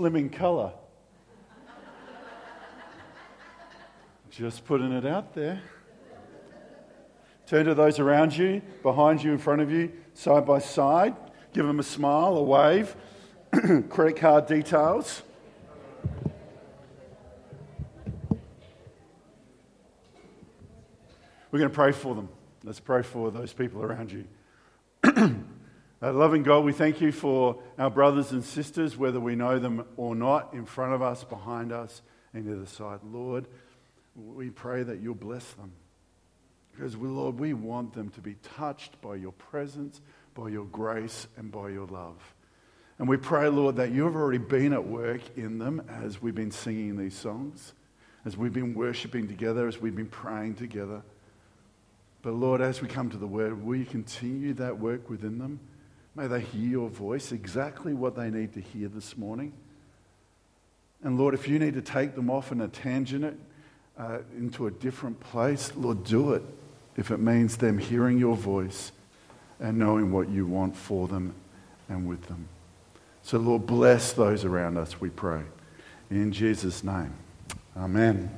slimming colour. Just putting it out there. Turn to those around you, behind you, in front of you, side by side. Give them a smile, a wave. Credit card details. We're going to pray for them. Let's pray for those people around you. uh, loving God, we thank you for our brothers and sisters, whether we know them or not, in front of us, behind us, and the other side. Lord, we pray that you'll bless them. Because, we, Lord, we want them to be touched by your presence, by your grace, and by your love. And we pray, Lord, that you have already been at work in them as we've been singing these songs, as we've been worshiping together, as we've been praying together. But Lord, as we come to the word, will you continue that work within them? May they hear your voice, exactly what they need to hear this morning. And Lord, if you need to take them off in a tangent uh, into a different place, Lord, do it. If it means them hearing your voice and knowing what you want for them and with them. So, Lord, bless those around us, we pray. In Jesus' name. Amen.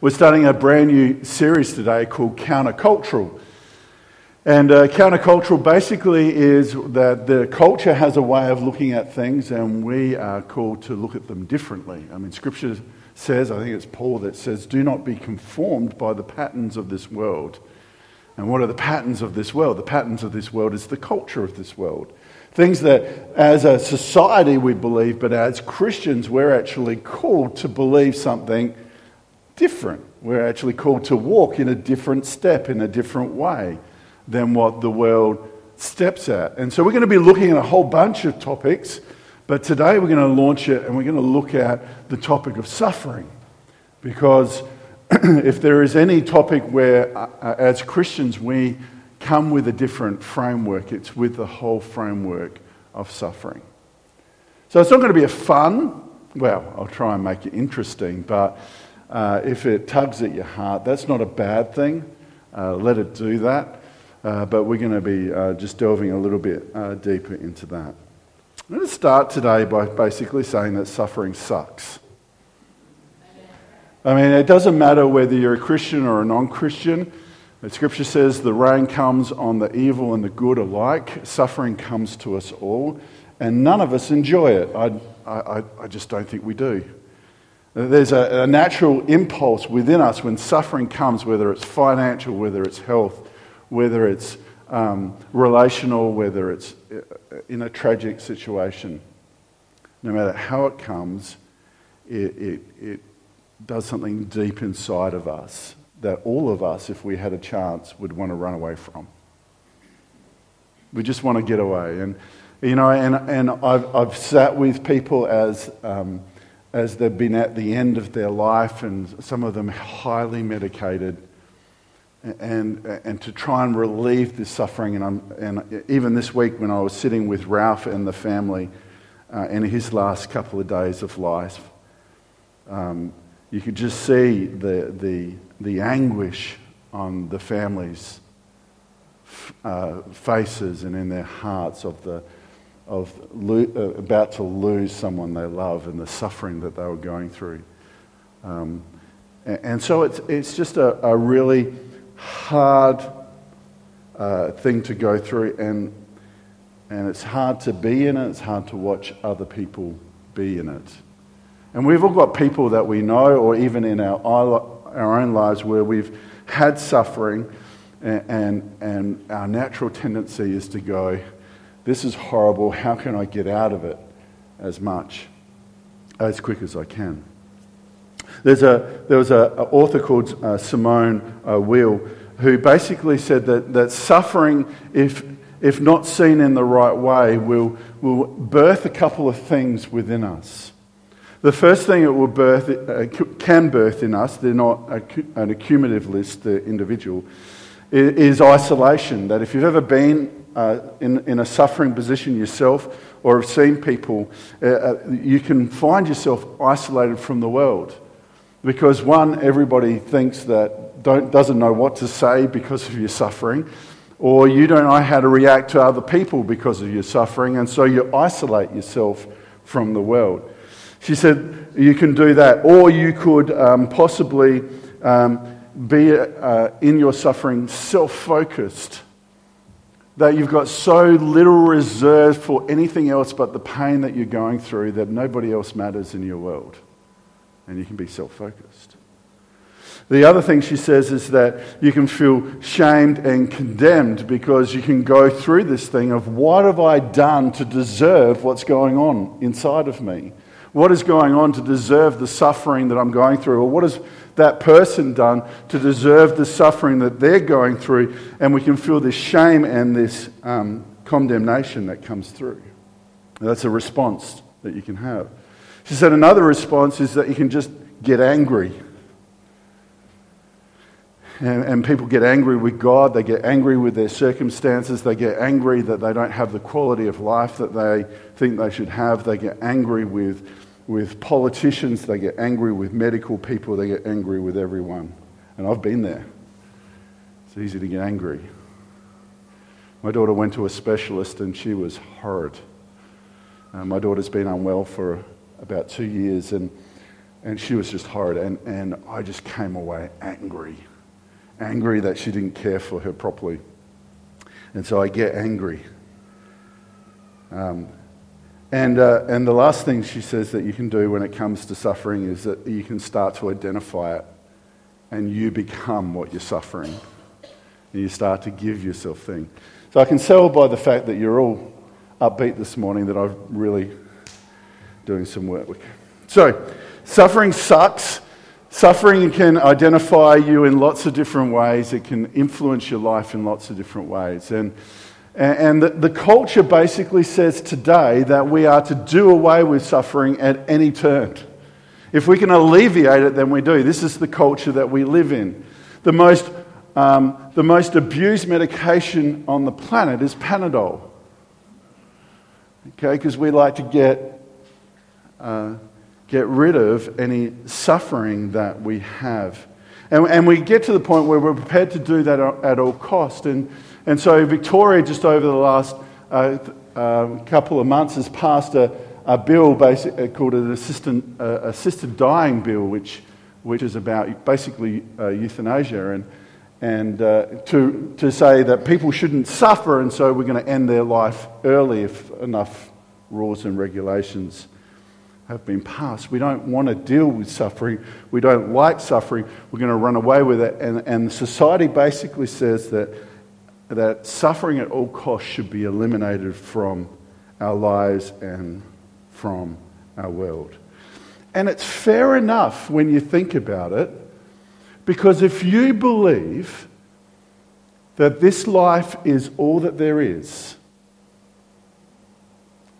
We're starting a brand new series today called Countercultural. And uh, countercultural basically is that the culture has a way of looking at things, and we are called to look at them differently. I mean, Scripture says, I think it's Paul that says, do not be conformed by the patterns of this world. And what are the patterns of this world? The patterns of this world is the culture of this world. Things that as a society we believe, but as Christians we're actually called to believe something different. We're actually called to walk in a different step, in a different way than what the world steps at. And so we're going to be looking at a whole bunch of topics, but today we're going to launch it and we're going to look at the topic of suffering. Because if there is any topic where, uh, uh, as Christians, we come with a different framework, it's with the whole framework of suffering. So it's not going to be a fun, well, I'll try and make it interesting, but uh, if it tugs at your heart, that's not a bad thing. Uh, let it do that. Uh, but we're going to be uh, just delving a little bit uh, deeper into that. I'm going to start today by basically saying that suffering sucks. I mean, it doesn't matter whether you're a Christian or a non Christian. The scripture says the rain comes on the evil and the good alike. Suffering comes to us all, and none of us enjoy it. I, I, I just don't think we do. There's a, a, natural impulse within us when suffering comes, whether it's financial, whether it's health, whether it's um, relational, whether it's uh, in a tragic situation. No matter how it comes, it, it, it does something deep inside of us that all of us, if we had a chance, would want to run away from. We just want to get away. And, you know, and, and I've, I've sat with people as. Um, as they've been at the end of their life, and some of them highly medicated, and, and to try and relieve this suffering. And, I'm, and even this week, when I was sitting with Ralph and the family uh, in his last couple of days of life, um, you could just see the, the, the anguish on the families' uh, faces and in their hearts of the of lo- uh, about to lose someone they love and the suffering that they were going through. Um, and, and, so it's, it's just a, a really hard uh, thing to go through, and, and it's hard to be in it, it's hard to watch other people be in it. And we've all got people that we know, or even in our, our own lives, where we've had suffering, and, and, and our natural tendency is to go, this is horrible. How can I get out of it as much, as quick as I can? There's a, there was an author called uh, Simone uh, Weil who basically said that, that suffering, if, if not seen in the right way, will, will birth a couple of things within us. The first thing it will birth, uh, can birth in us, they're not an accumulative list, the individual, is isolation. That if you've ever been uh, in, in a suffering position yourself or have seen people, uh, uh, you can find yourself isolated from the world. Because, one, everybody thinks that don't, doesn't know what to say because of your suffering, or you don't know how to react to other people because of your suffering, and so you isolate yourself from the world. She said, You can do that, or you could um, possibly um, be uh, in your suffering self focused that you've got so little reserve for anything else but the pain that you're going through that nobody else matters in your world. And you can be self focused. The other thing she says is that you can feel shamed and condemned because you can go through this thing of what have I done to deserve what's going on inside of me? What is going on to deserve the suffering that I'm going through? Or what has that person done to deserve the suffering that they're going through? And we can feel this shame and this um, condemnation that comes through. That's a response that you can have. She said another response is that you can just get angry and, and, people get angry with God, they get angry with their circumstances, they get angry that they don't have the quality of life that they think they should have, they get angry with, with politicians, they get angry with medical people, they get angry with everyone. And I've been there. It's easy to get angry. My daughter went to a specialist and she was horrid. Uh, my daughter's been unwell for about two years and, and she was just horrid. And, and I just came away angry angry that she didn't care for her properly. And so I get angry. Um, and, uh, and the last thing she says that you can do when it comes to suffering is that you can start to identify it and you become what you're suffering. And you start to give yourself things. So I can tell by the fact that you're all upbeat this morning that I'm really doing some work. So, suffering sucks. Suffering can identify you in lots of different ways. It can influence your life in lots of different ways. And, and the, the culture basically says today that we are to do away with suffering at any turn. If we can alleviate it, then we do. This is the culture that we live in. The most, um, the most abused medication on the planet is Panadol. Okay, because we like to get. Uh, get rid of any suffering that we have. And, and we get to the point where we're prepared to do that at all cost. And, and so Victoria, just over the last uh, uh, couple of months, has passed a, a bill basic, uh, called an assistant, uh, assisted dying bill, which, which is about basically uh, euthanasia and, and to, to say that people shouldn't suffer, and so we're going to end their life early if enough rules and regulations have been passed. We don't want to deal with suffering. We don't like suffering. We're going to run away with it. And, and society basically says that, that suffering at all costs should be eliminated from our lives and from our world. And it's fair enough when you think about it, because if you believe that this life is all that there is,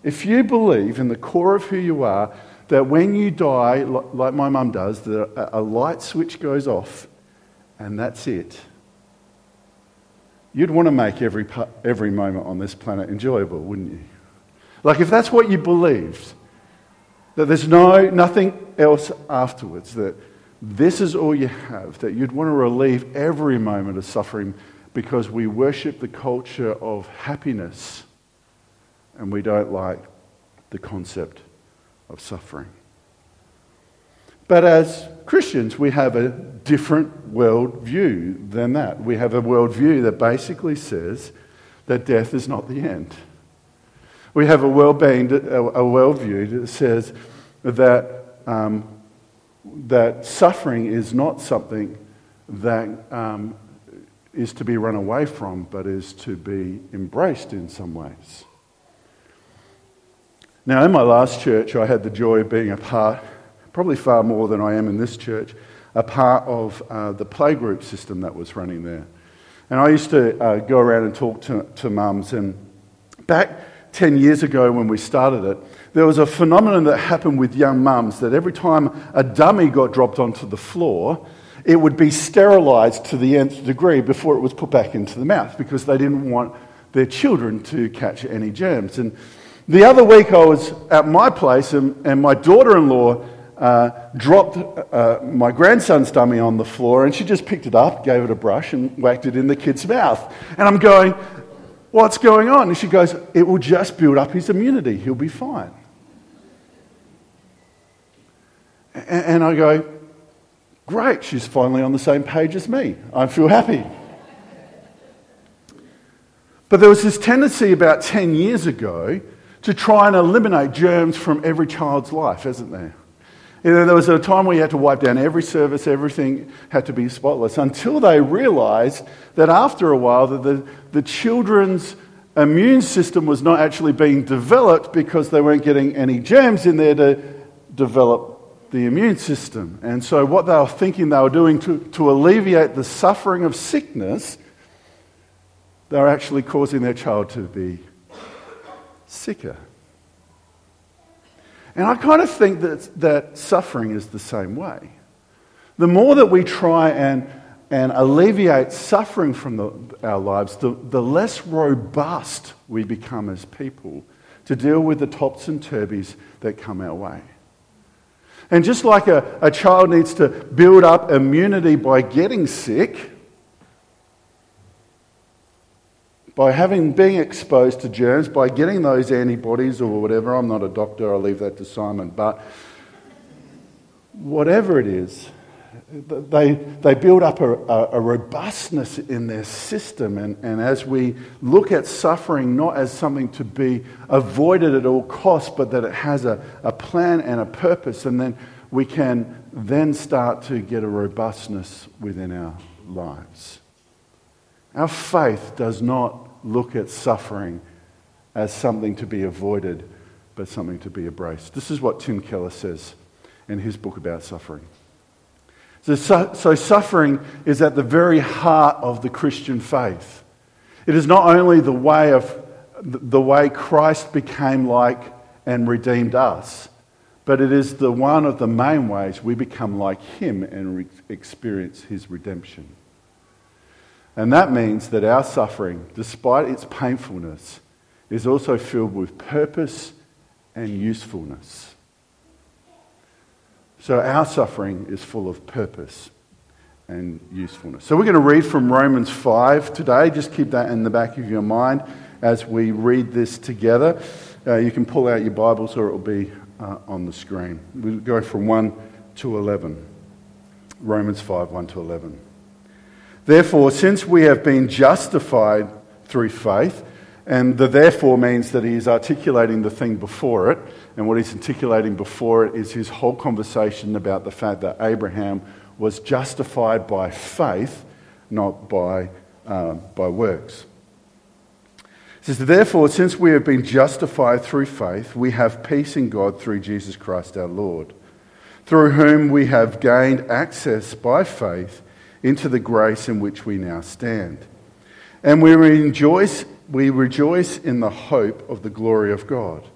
if you believe in the core of who you are that when you die, like my mum does, that a light switch goes off and that's it, you'd want to make every, every moment on this planet enjoyable, wouldn't you? Like if that's what you believed, that there's no, nothing else afterwards, that this is all you have, that you'd want to relieve every moment of suffering because we worship the culture of happiness and we don't like the concept of suffering. But as Christians, we have a different worldview than that. We have a worldview that basically says that death is not the end. We have a, well-being, a worldview that says that, um, that suffering is not something that um, is to be run away from, but is to be embraced in some ways. Now, in my last church, I had the joy of being a part, probably far more than I am in this church, a part of uh, the playgroup system that was running there. And I used to uh, go around and talk to, to mums. And back 10 years ago when we started it, there was a phenomenon that happened with young mums that every time a dummy got dropped onto the floor, it would be sterilized to the nth degree before it was put back into the mouth because they didn't want their children to catch any germs. And the other week I was at my place and, and my daughter in law uh, dropped uh, my grandson's dummy on the floor and she just picked it up, gave it a brush, and whacked it in the kid's mouth. And I'm going, What's going on? And she goes, It will just build up his immunity. He'll be fine. And I go, Great, she's finally on the same page as me. I feel happy. But there was this tendency about 10 years ago to try and eliminate germs from every child's life, isn't there? You know, there was a time where you had to wipe down every service, everything had to be spotless, until they realized that after a while that the, the children's immune system was not actually being developed because they weren't getting any germs in there to develop the immune system. And so, what they were thinking they were doing to, to alleviate the suffering of sickness, they were actually causing their child to be sicker. And I kind of think that, that suffering is the same way. The more that we try and, and alleviate suffering from the, our lives, the, the less robust we become as people to deal with the tops and turbies that come our way. And just like a, a child needs to build up immunity by getting sick, by having being exposed to germs, by getting those antibodies or whatever, I'm not a doctor, I'll leave that to Simon, but whatever it is, they, they build up a, a, robustness in their system. And, and as we look at suffering not as something to be avoided at all costs, but that it has a, a plan and a purpose, and then we can then start to get a robustness within our lives. Our faith does not look at suffering as something to be avoided, but something to be embraced. This is what Tim Keller says in his book about suffering. So, so, suffering is at the very heart of the Christian faith. It is not only the way of the way Christ became like and redeemed us, but it is the one of the main ways we become like him and re- experience his redemption. And that means that our suffering, despite its painfulness, is also filled with purpose and usefulness. So our suffering is full of purpose and usefulness. So we're going to read from Romans 5 today. Just keep that in the back of your mind as we read this together. Uh, you can pull out your Bibles or it will be uh, on the screen. We'll go from 1 to 11. Romans 5 1 to 11. Therefore, since we have been justified through faith, and the therefore means that he is articulating the thing before it. And what he's articulating before it is his whole conversation about the fact that Abraham was justified by faith, not by, uh, by works. He says, Therefore, since we have been justified through faith, we have peace in God through Jesus Christ our Lord, through whom we have gained access by faith into the grace in which we now stand. And we rejoice we rejoice in the hope of the glory of God.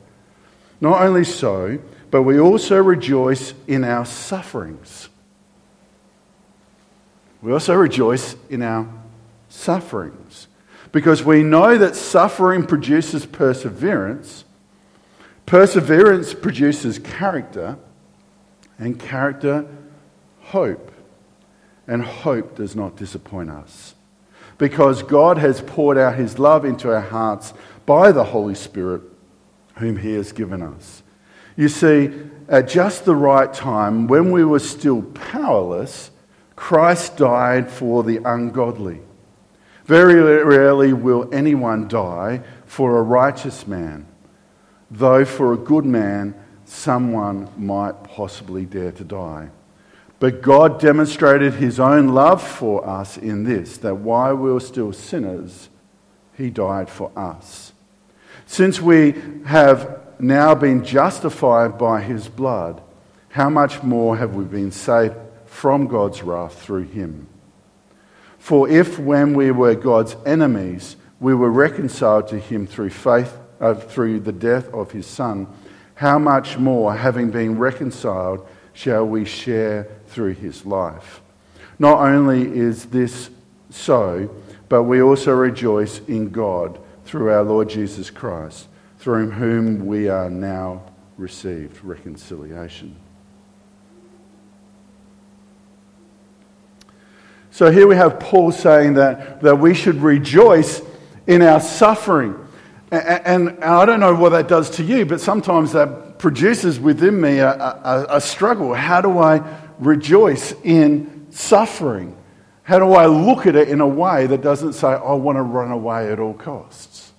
Not only so, but we also rejoice in our sufferings. We also rejoice in our sufferings because we know that suffering produces perseverance, perseverance produces character, and character, hope. And hope does not disappoint us because God has poured out his love into our hearts by the Holy Spirit, whom he has given us. You see, at just the right time, when we were still powerless, Christ died for the ungodly. Very rarely will anyone die for a righteous man, though for a good man, someone might possibly dare to die. But God demonstrated his own love for us in this that while we were still sinners, he died for us. Since we have now been justified by his blood, how much more have we been saved from God's wrath through him? For if when we were God's enemies, we were reconciled to him through faith, uh, through the death of his son, how much more, having been reconciled, shall we share through his life. Not only is this so, but we also rejoice in God through our Lord Jesus Christ, through whom we are now received reconciliation. So here we have Paul saying that, that we should rejoice in our suffering. And, and, I don't know what that does to you, but sometimes that produces within me a, a, a struggle. How do I rejoice in suffering? How do I look at it in a way that doesn't say, I want to run away at all costs?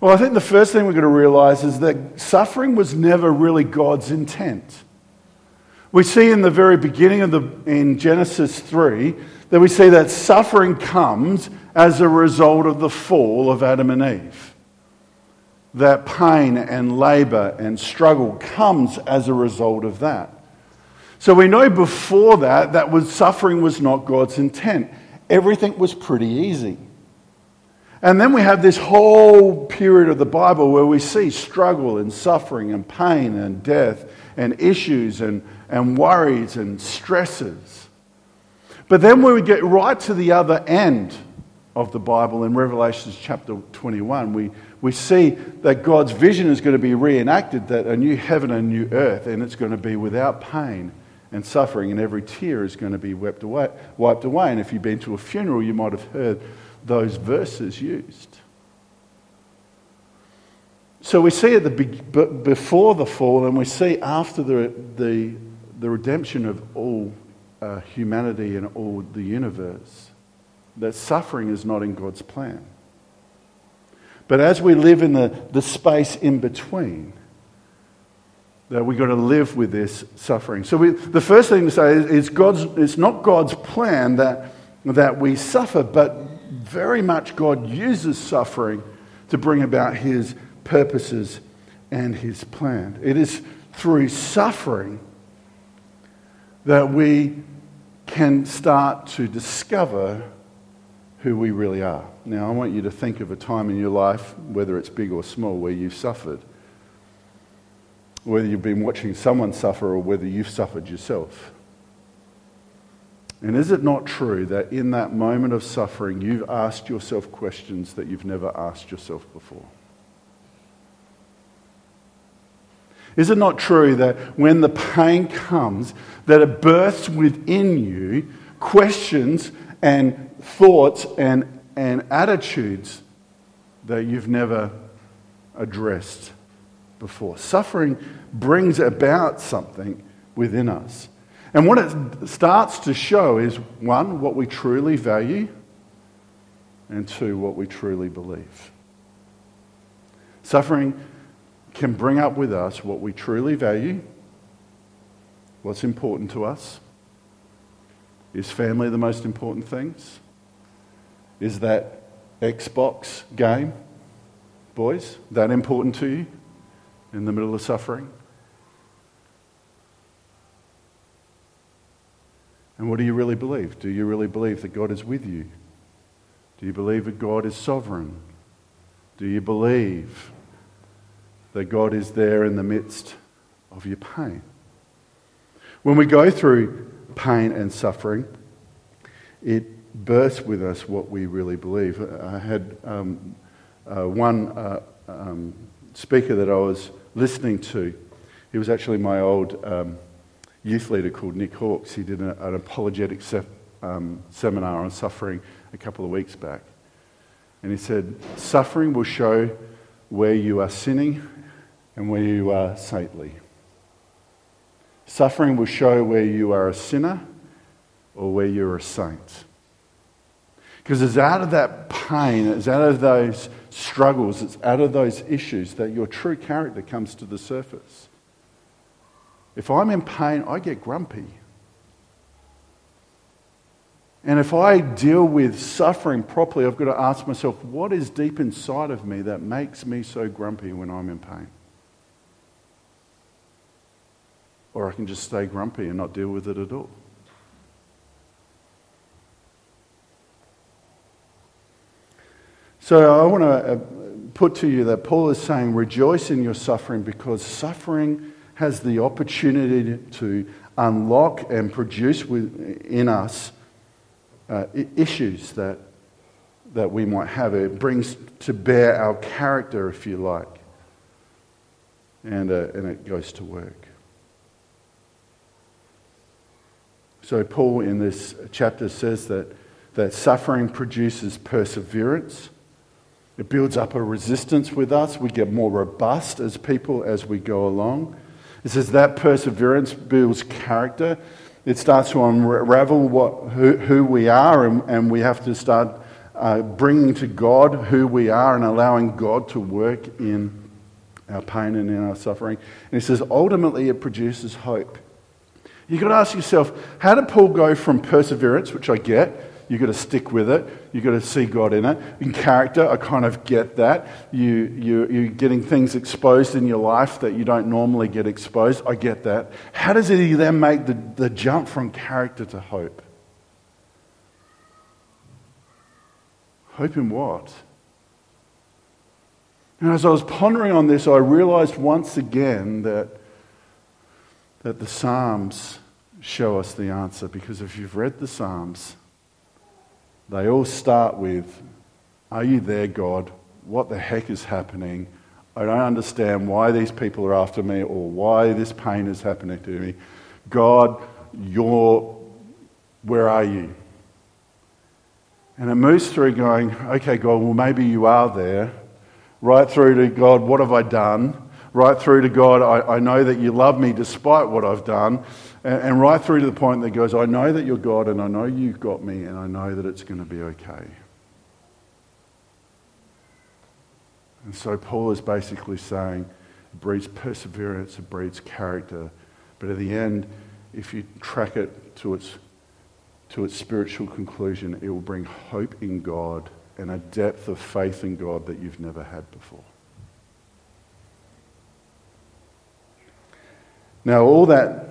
Well, I think the first thing we're going to realize is that suffering was never really God's intent. We see in the very beginning of the, in Genesis 3, that we see that suffering comes as a result of the fall of Adam and Eve. That pain and labor and struggle comes as a result of that. So we know before that that was suffering was not God's intent. Everything was pretty easy. And then we have this whole period of the Bible where we see struggle and suffering and pain and death and issues and, and worries and stresses. But then we get right to the other end of the Bible in Revelation chapter 21, we, we see that God's vision is going to be reenacted that a new heaven and a new earth, and it's going to be without pain and suffering, and every tear is going to be wiped away. Wiped away. And if you've been to a funeral, you might have heard those verses used. So we see at the before the fall, and we see after the, the, the redemption of all uh, humanity and all the universe, that suffering is not in God's plan. But as we live in the, the space in between, that we've got to live with this suffering. So we, the first thing to say is, is God's, it's not God's plan that, that we suffer, but very much God uses suffering to bring about his purposes and his plan. It is through suffering that we can start to discover who we really are. Now, I want you to think of a time in your life, whether it's big or small, where you've suffered. Whether you've been watching someone suffer or whether you've suffered yourself. And is it not true that in that moment of suffering, you've asked yourself questions that you've never asked yourself before? Is it not true that when the pain comes, that it births within you questions and thoughts and, and attitudes that you've never addressed before? Suffering brings about something within us. And what it starts to show is one, what we truly value, and two, what we truly believe. Suffering can bring up with us what we truly value, what's important to us. Is family the most important things? Is that Xbox game, boys, that important to you in the middle of suffering? And what do you really believe? Do you really believe that God is with you? Do you believe that God is sovereign? Do you believe that God is there in the midst of your pain. When we go through pain and suffering, it bursts with us what we really believe. I had um, uh, one uh, um, speaker that I was listening to. He was actually my old um, youth leader called Nick Hawkes. He did a, an apologetic um, seminar on suffering a couple of weeks back. And he said, Suffering will show where you are sinning and where you are saintly. Suffering will show where you are a sinner or where you're a saint. Because it's out of that pain, it's out of those struggles, it's out of those issues that your true character comes to the surface. If I'm in pain, I get grumpy. And if I deal with suffering properly, I've got to ask myself, what is deep inside of me that makes me so grumpy when I'm in pain? or I can just stay grumpy and not deal with it at all. So I want to uh, put to you that Paul is saying, rejoice in your suffering because suffering has the opportunity to unlock and produce in us uh, issues that, that we might have. It brings to bear our character, if you like, and, uh, and it goes to work. So, Paul in this chapter says that, that suffering produces perseverance, It builds up a resistance with us. We get more robust as people as we go along. It says that perseverance builds character. It starts to unravel what, who, who we are, and, and we have to start uh, bringing to God who we are and allowing God to work in our pain and in our suffering. And he says, ultimately, it produces hope. You've got to ask yourself, how did Paul go from perseverance, which I get, You've got to stick with it. You've got to see God in it. In character, I kind of get that. You, you, you're getting things exposed in your life that you don't normally get exposed. I get that. How does he then make the, the jump from character to hope? Hope in what? And as I was pondering on this, I realized once again that, that the Psalms show us the answer. Because if you've read the Psalms, they all start with, Are you there, God? What the heck is happening? I don't understand why these people are after me or why this pain is happening to me. God, you're, where are you? And it moves through going, okay, God, well, maybe you are there. Right through to God, what have I done? Right through to God, I, I know that you love me despite what I've done. And, and right through to the point that goes, I know that you're God and I know you've got me and I know that it's going to be okay. And so Paul is basically saying it breeds perseverance, it breeds character. But at the end, if you track it to its, to its spiritual conclusion, it will bring hope in God and a depth of faith in God that you've never had before. Now, all that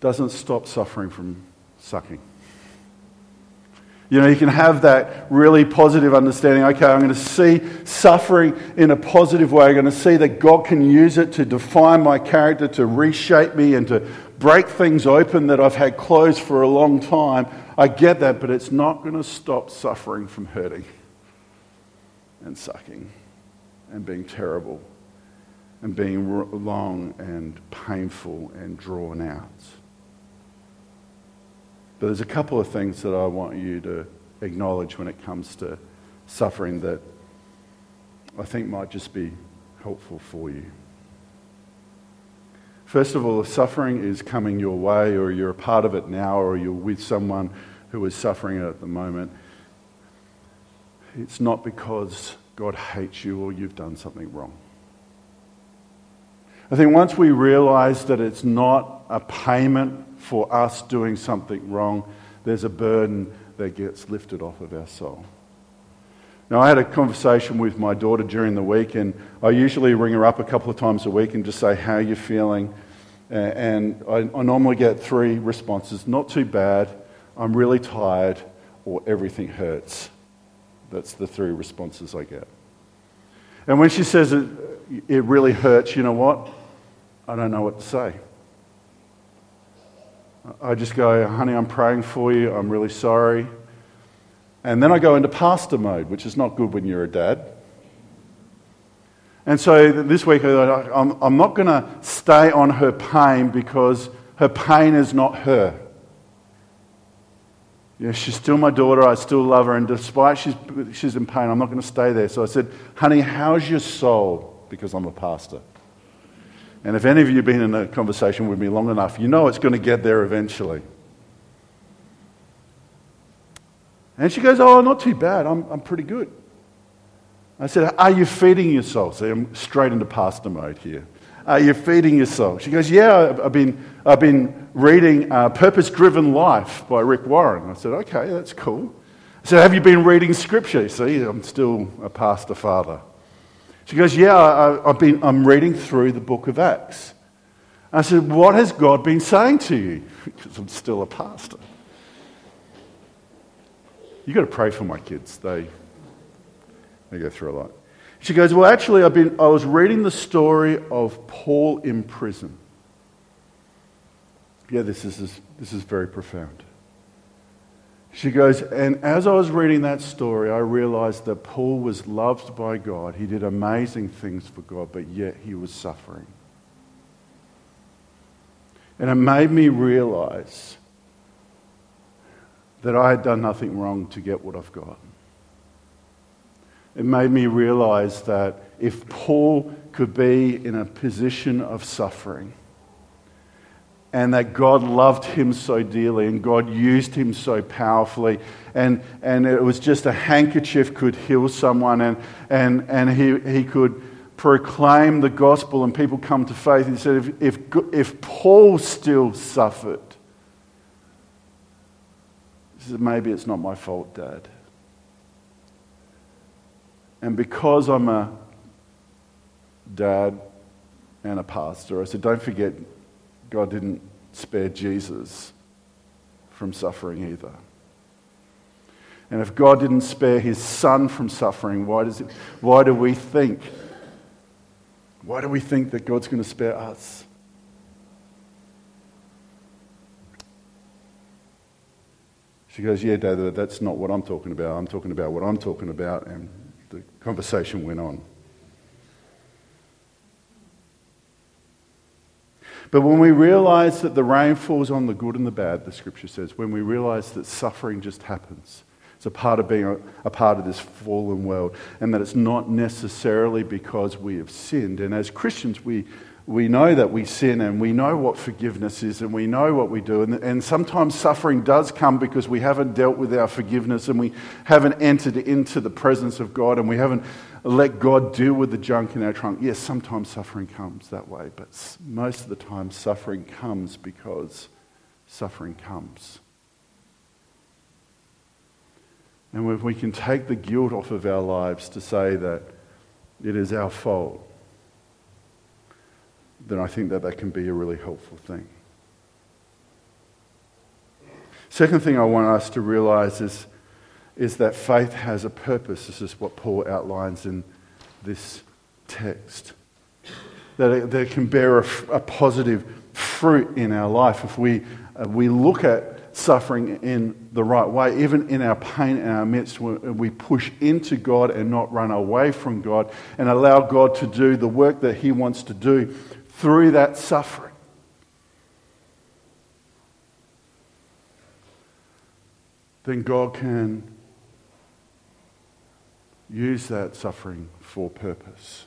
doesn't stop suffering from sucking. You know, you can have that really positive understanding. Okay, I'm going to see suffering in a positive way. I'm going to see that God can use it to define my character, to reshape me, and to break things open that I've had closed for a long time. I get that, but it's not going to stop suffering from hurting and sucking and being terrible and being long and painful and drawn out. But there's a couple of things that I want you to acknowledge when it comes to suffering that I think might just be helpful for you. First of all, if suffering is coming your way, or you're a part of it now, or you're with someone who is suffering at the moment, it's not because God hates you or you've done something wrong. I think once we realize that it's not a payment for us doing something wrong, there's a burden that gets lifted off of our soul. Now, I had a conversation with my daughter during the week, and I usually ring her up a couple of times a week and just say, How are you feeling? And I, I normally get three responses not too bad, I'm really tired, or everything hurts. That's the three responses I get. And when she says it, it really hurts, you know what? I don't know what to say. I just go, honey, I'm praying for you. I'm really sorry. And then I go into pastor mode, which is not good when you're a dad. And so this week, I'm, not going to stay on her pain because her pain is not her. Yeah, she's still my daughter. I still love her. And despite she's, she's in pain, I'm not going to stay there. So I said, honey, how's your soul? Because I'm a pastor. And if any of you have been in a conversation with me long enough, you know it's going to get there eventually. And she goes, Oh, not too bad. I'm, I'm pretty good. I said, Are you feeding yourself? See, I'm straight into pastor mode here. Are you feeding yourself? She goes, Yeah, I've been, I've been reading uh, Purpose Driven Life by Rick Warren. I said, Okay, that's cool. I said, Have you been reading scripture? See, I'm still a pastor father. She goes, Yeah, I, have been, I'm reading through the book of Acts. I said, What has God been saying to you? Because I'm still a pastor. You've got to pray for my kids. They, they go through a lot. She goes, Well, actually, I've been, I was reading the story of Paul in prison. Yeah, this is, this is very profound. She goes, and as I was reading that story, I realized that Paul was loved by God. He did amazing things for God, but yet he was suffering. And it made me realize that I had done nothing wrong to get what I've got. it made me realize that if Paul could be in a position of suffering, and that God loved him so dearly and God used him so powerfully. And, and it was just a handkerchief could heal someone and, and, and he, he could proclaim the gospel and people come to faith. He said, if, if, if Paul still suffered, he said, maybe it's not my fault, Dad. And because I'm a dad and a pastor, I said, don't forget God didn't spare Jesus from suffering either. And if God didn't spare his son from suffering, why, does it, why do we think? Why do we think that God's going to spare us? She goes, Yeah, Dad, that's not what I'm talking about. I'm talking about what I'm talking about. And the conversation went on. But when we realize that the rain falls on the good and the bad, the scripture says, when we realize that suffering just happens, it's a part of being a, a, part of this fallen world, and that it's not necessarily because we have sinned. And as Christians, we, we know that we sin and we know what forgiveness is and we know what we do. And, and sometimes suffering does come because we haven't dealt with our forgiveness and we haven't entered into the presence of God and we haven't let God deal with the junk in our trunk. Yes, sometimes suffering comes that way, but most of the time suffering comes because suffering comes. And if we can take the guilt off of our lives to say that it is our fault, then I think that that can be a really helpful thing. Second thing I want us to realize is, is that faith has a purpose. This is what Paul outlines in this text. That it, that it can bear a, a, positive fruit in our life if we, uh, we look at suffering in the right way, even in our pain in our midst, we push into God and not run away from God and allow God to do the work that He wants to do through that suffering. Then God can use that suffering for purpose.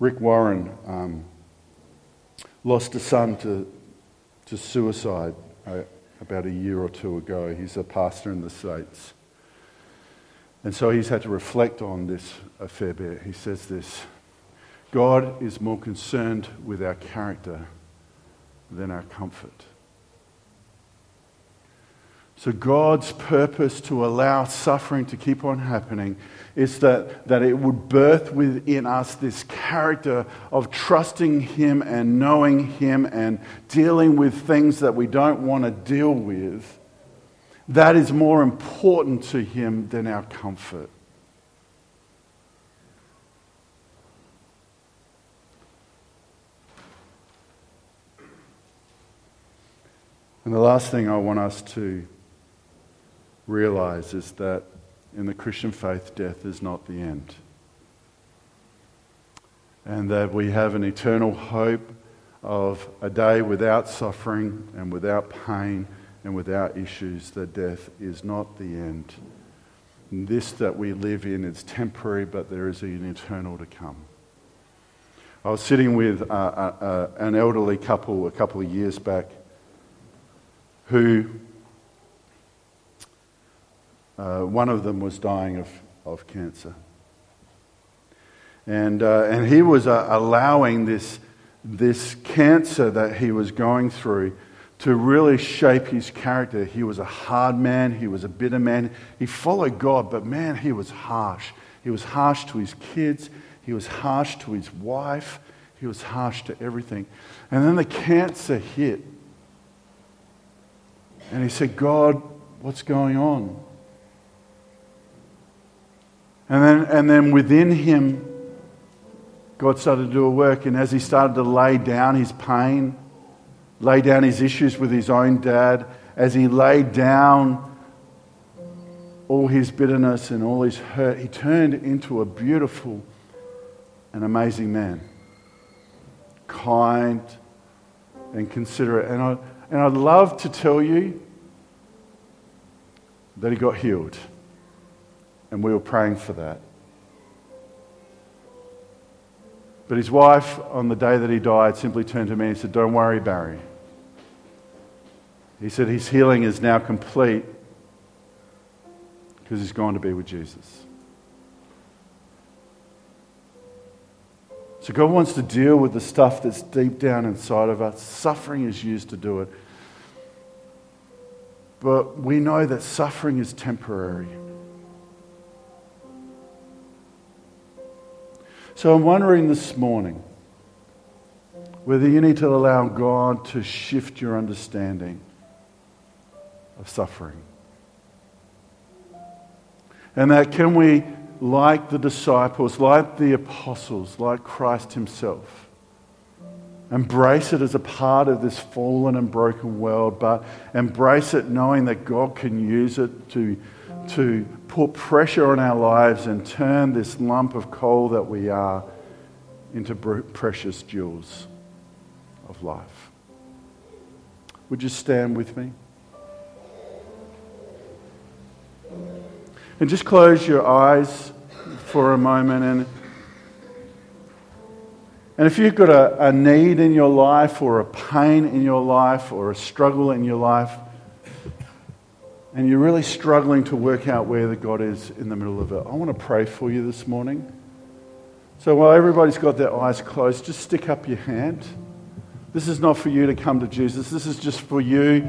Rick Warren um, lost a son to, to suicide uh, about a year or two ago. He's a pastor in the States. And so he's had to reflect on this a fair bit. He says this God is more concerned with our character than our comfort. So, God's purpose to allow suffering to keep on happening is that, that it would birth within us this character of trusting Him and knowing Him and dealing with things that we don't want to deal with. That is more important to Him than our comfort. And the last thing I want us to realize is that in the Christian faith, death is not the end. And that we have an eternal hope of a day without suffering and without pain and without issues, that death is not the end. And this that we live in is temporary, but there is an eternal to come. I was sitting with uh, uh, uh, an elderly couple a couple of years back who uh, one of them was dying of, of cancer. And, uh, and he was uh, allowing this, this cancer that he was going through to really shape his character. He was a hard man, he was a bitter man. He followed God, but man, he was harsh. He was harsh to his kids, he was harsh to his wife, he was harsh to everything. And then the cancer hit. And he said, God, what's going on? And then, and then within him, God started to do a work. And as he started to lay down his pain, lay down his issues with his own dad, as he laid down all his bitterness and all his hurt, he turned into a beautiful and amazing man. Kind and considerate. And I, and I'd love to tell you that he got healed. And we were praying for that. But his wife, on the day that he died, simply turned to me and said, Don't worry, Barry. He said, His healing is now complete because he's gone to be with Jesus. So God wants to deal with the stuff that's deep down inside of us. Suffering is used to do it. But we know that suffering is temporary. So I'm wondering this morning whether you need to allow God to shift your understanding of suffering. And that can we, like the disciples, like the apostles, like Christ Himself, embrace it as a part of this fallen and broken world, but embrace it knowing that God can use it to to put pressure on our lives and turn this lump of coal that we are into precious jewels of life. Would you stand with me? And just close your eyes for a moment. And, and if you've got a, a need in your life, or a pain in your life, or a struggle in your life, and you're really struggling to work out where the God is in the middle of it, I want to pray for you this morning. So while everybody's got their eyes closed, just stick up your hand. This is not for you to come to Jesus. This is just for you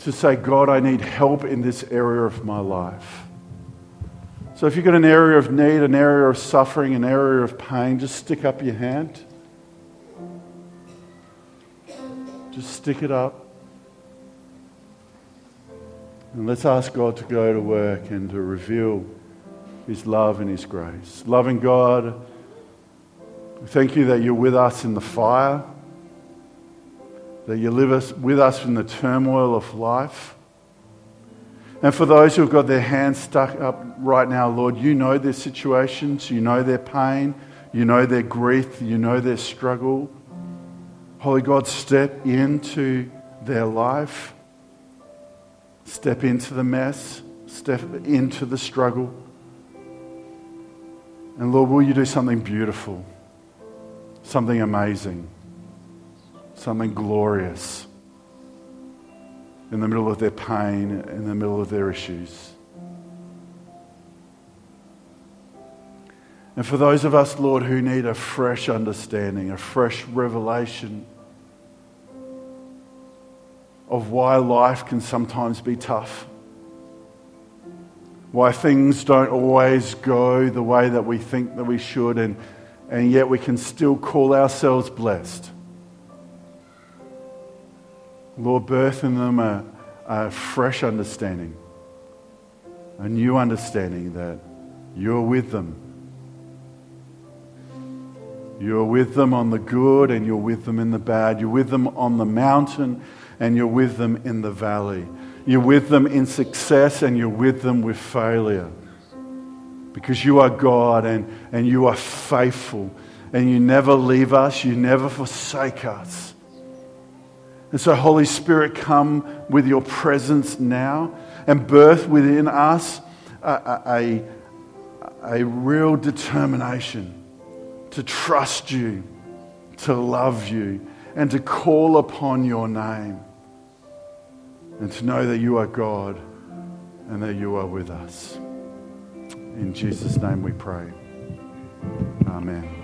to say, God, I need help in this area of my life. So if you've got an area of need, an area of suffering, an area of pain, just stick up your hand. Just stick it up. And let's ask God to go to work and to reveal His love and His grace. Loving God, we thank you that you're with us in the fire, that you live with us in the turmoil of life. And for those who've got their hands stuck up right now, Lord, you know their situations, you know their pain, you know their grief, you know their struggle. Holy God, step into their life. Step into the mess, step into the struggle. And Lord, will you do something beautiful, something amazing, something glorious in the middle of their pain, in the middle of their issues. And for those of us, Lord, who need a fresh understanding, a fresh revelation of why life can sometimes be tough, why things don't always go the way that we think that we should, and, and yet we can still call ourselves blessed. Lord, birth in them a, a fresh understanding, a new understanding that you're with them. You're with them on the good and you're with them in the bad. You're with them on the mountain and you're with them in the valley. You're with them in success and you're with them with failure. Because you are God and, and you are faithful and you never leave us, you never forsake us. And so, Holy Spirit, come with your presence now and birth within us a, a, a real determination to trust you, to love you, and to call upon your name and to know that you are God and that you are with us. In Jesus' name we pray. Amen.